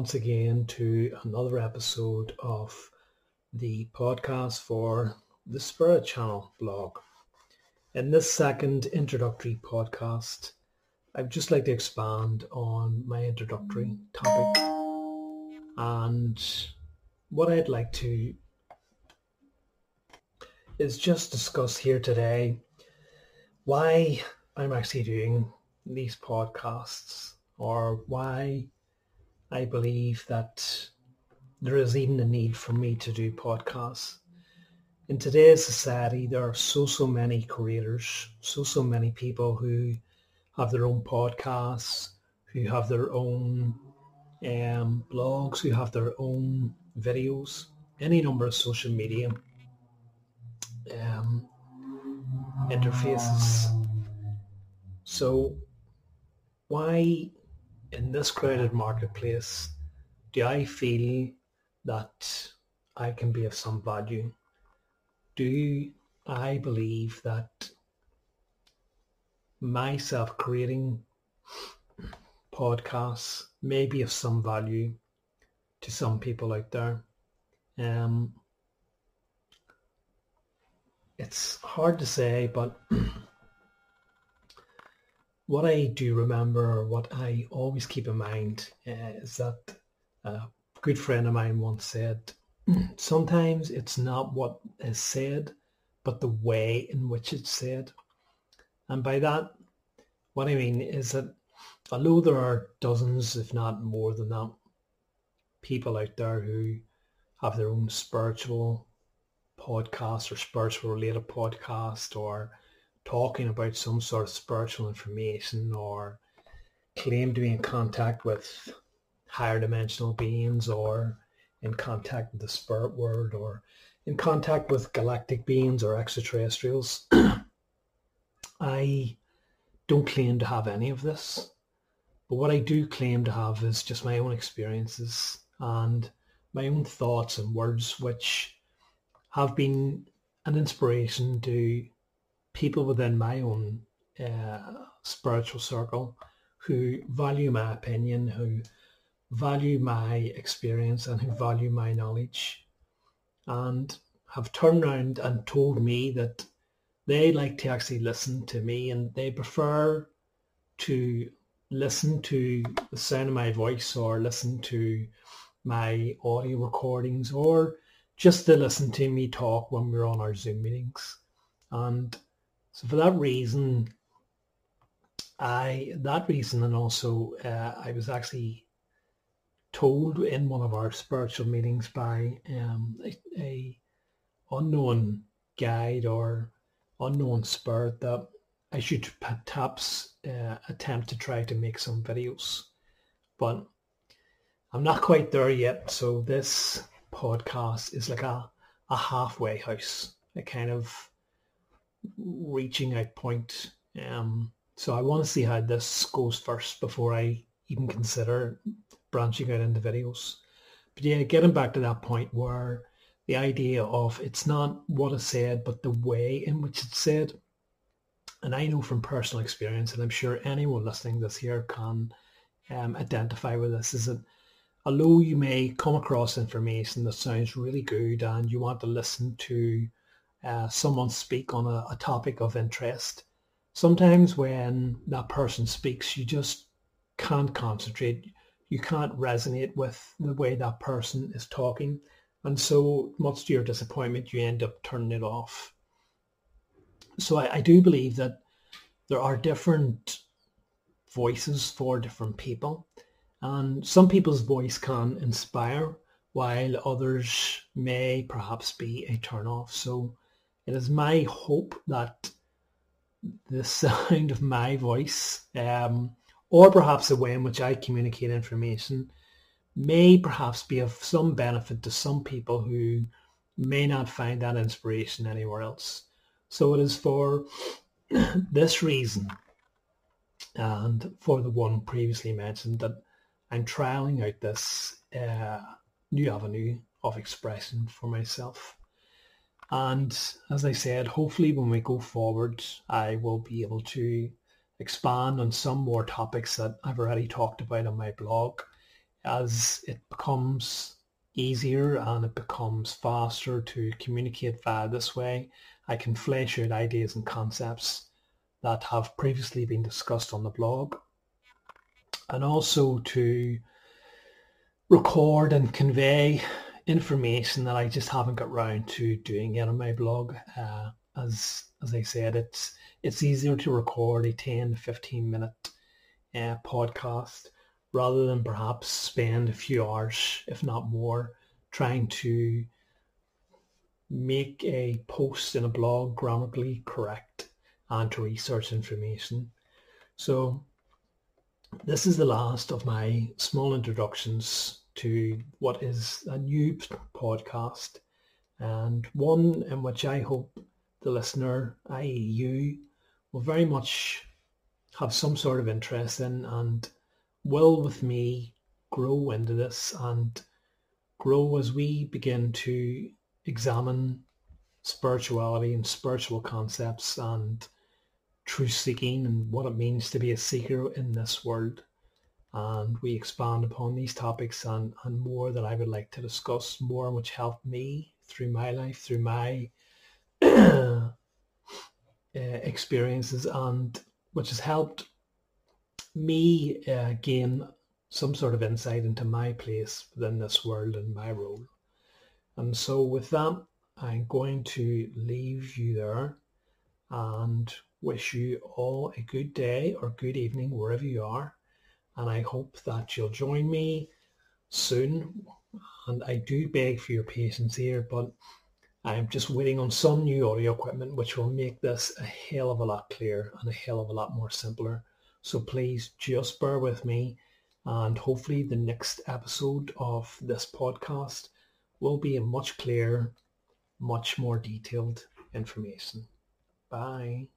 once again to another episode of the podcast for the Spirit Channel blog. In this second introductory podcast, I'd just like to expand on my introductory topic and what I'd like to is just discuss here today why I'm actually doing these podcasts or why I believe that there is even a need for me to do podcasts. In today's society, there are so, so many creators, so, so many people who have their own podcasts, who have their own um, blogs, who have their own videos, any number of social media um, interfaces. So why in this crowded marketplace do I feel that I can be of some value? Do I believe that myself creating podcasts may be of some value to some people out there? Um, it's hard to say, but what I do remember, what I always keep in mind, uh, is that a good friend of mine once said, sometimes it's not what is said, but the way in which it's said. And by that, what I mean is that although there are dozens, if not more than that, people out there who have their own spiritual podcast or spiritual related podcast or talking about some sort of spiritual information or claim to be in contact with higher dimensional beings or in contact with the spirit world or in contact with galactic beings or extraterrestrials. I don't claim to have any of this. But what I do claim to have is just my own experiences and my own thoughts and words which have been an inspiration to people within my own uh, spiritual circle who value my opinion, who value my experience and who value my knowledge and have turned around and told me that they like to actually listen to me and they prefer to listen to the sound of my voice or listen to my audio recordings or just to listen to me talk when we're on our Zoom meetings. And so for that reason, I that reason and also uh, I was actually told in one of our spiritual meetings by um, a, a unknown guide or unknown spirit that I should perhaps uh, attempt to try to make some videos, but I'm not quite there yet. So this podcast is like a, a halfway house, a kind of reaching a point. Um, so I want to see how this goes first before I even consider branching out into videos. But yeah, getting back to that point where the idea of it's not what is said, but the way in which it's said. And I know from personal experience, and I'm sure anyone listening this here can um, identify with this, is that although you may come across information that sounds really good and you want to listen to uh, someone speak on a, a topic of interest, sometimes when that person speaks, you just can't concentrate. You can't resonate with the way that person is talking. And so much to your disappointment, you end up turning it off. So I, I do believe that there are different voices for different people. And some people's voice can inspire while others may perhaps be a turn off. So it is my hope that the sound of my voice, um, or perhaps the way in which I communicate information, may perhaps be of some benefit to some people who may not find that inspiration anywhere else. So it is for this reason and for the one previously mentioned that I'm trialing out this uh, new avenue of expression for myself. And as I said, hopefully when we go forward, I will be able to expand on some more topics that I've already talked about on my blog. as it becomes easier and it becomes faster to communicate via this way, I can flesh out ideas and concepts that have previously been discussed on the blog and also to record and convey information that I just haven't got round to doing yet on my blog. Uh, as as I said, it's it's easier to record a 10 to 15 minute uh, podcast rather than perhaps spend a few hours, if not more, trying to make a post in a blog grammatically correct and to research information. So this is the last of my small introductions to what is a new podcast and one in which I hope the listener, i.e. you, will very much have some sort of interest in and will with me grow into this and grow as we begin to examine spirituality and spiritual concepts and truth seeking and what it means to be a seeker in this world. And we expand upon these topics and, and more that I would like to discuss, more which helped me through my life, through my uh, experiences and which has helped me uh, gain some sort of insight into my place within this world and my role. And so with that, I'm going to leave you there and wish you all a good day or good evening wherever you are. And I hope that you'll join me soon. And I do beg for your patience here, but I'm just waiting on some new audio equipment which will make this a hell of a lot clearer and a hell of a lot more simpler. So please just bear with me and hopefully the next episode of this podcast will be a much clearer, much more detailed information. Bye.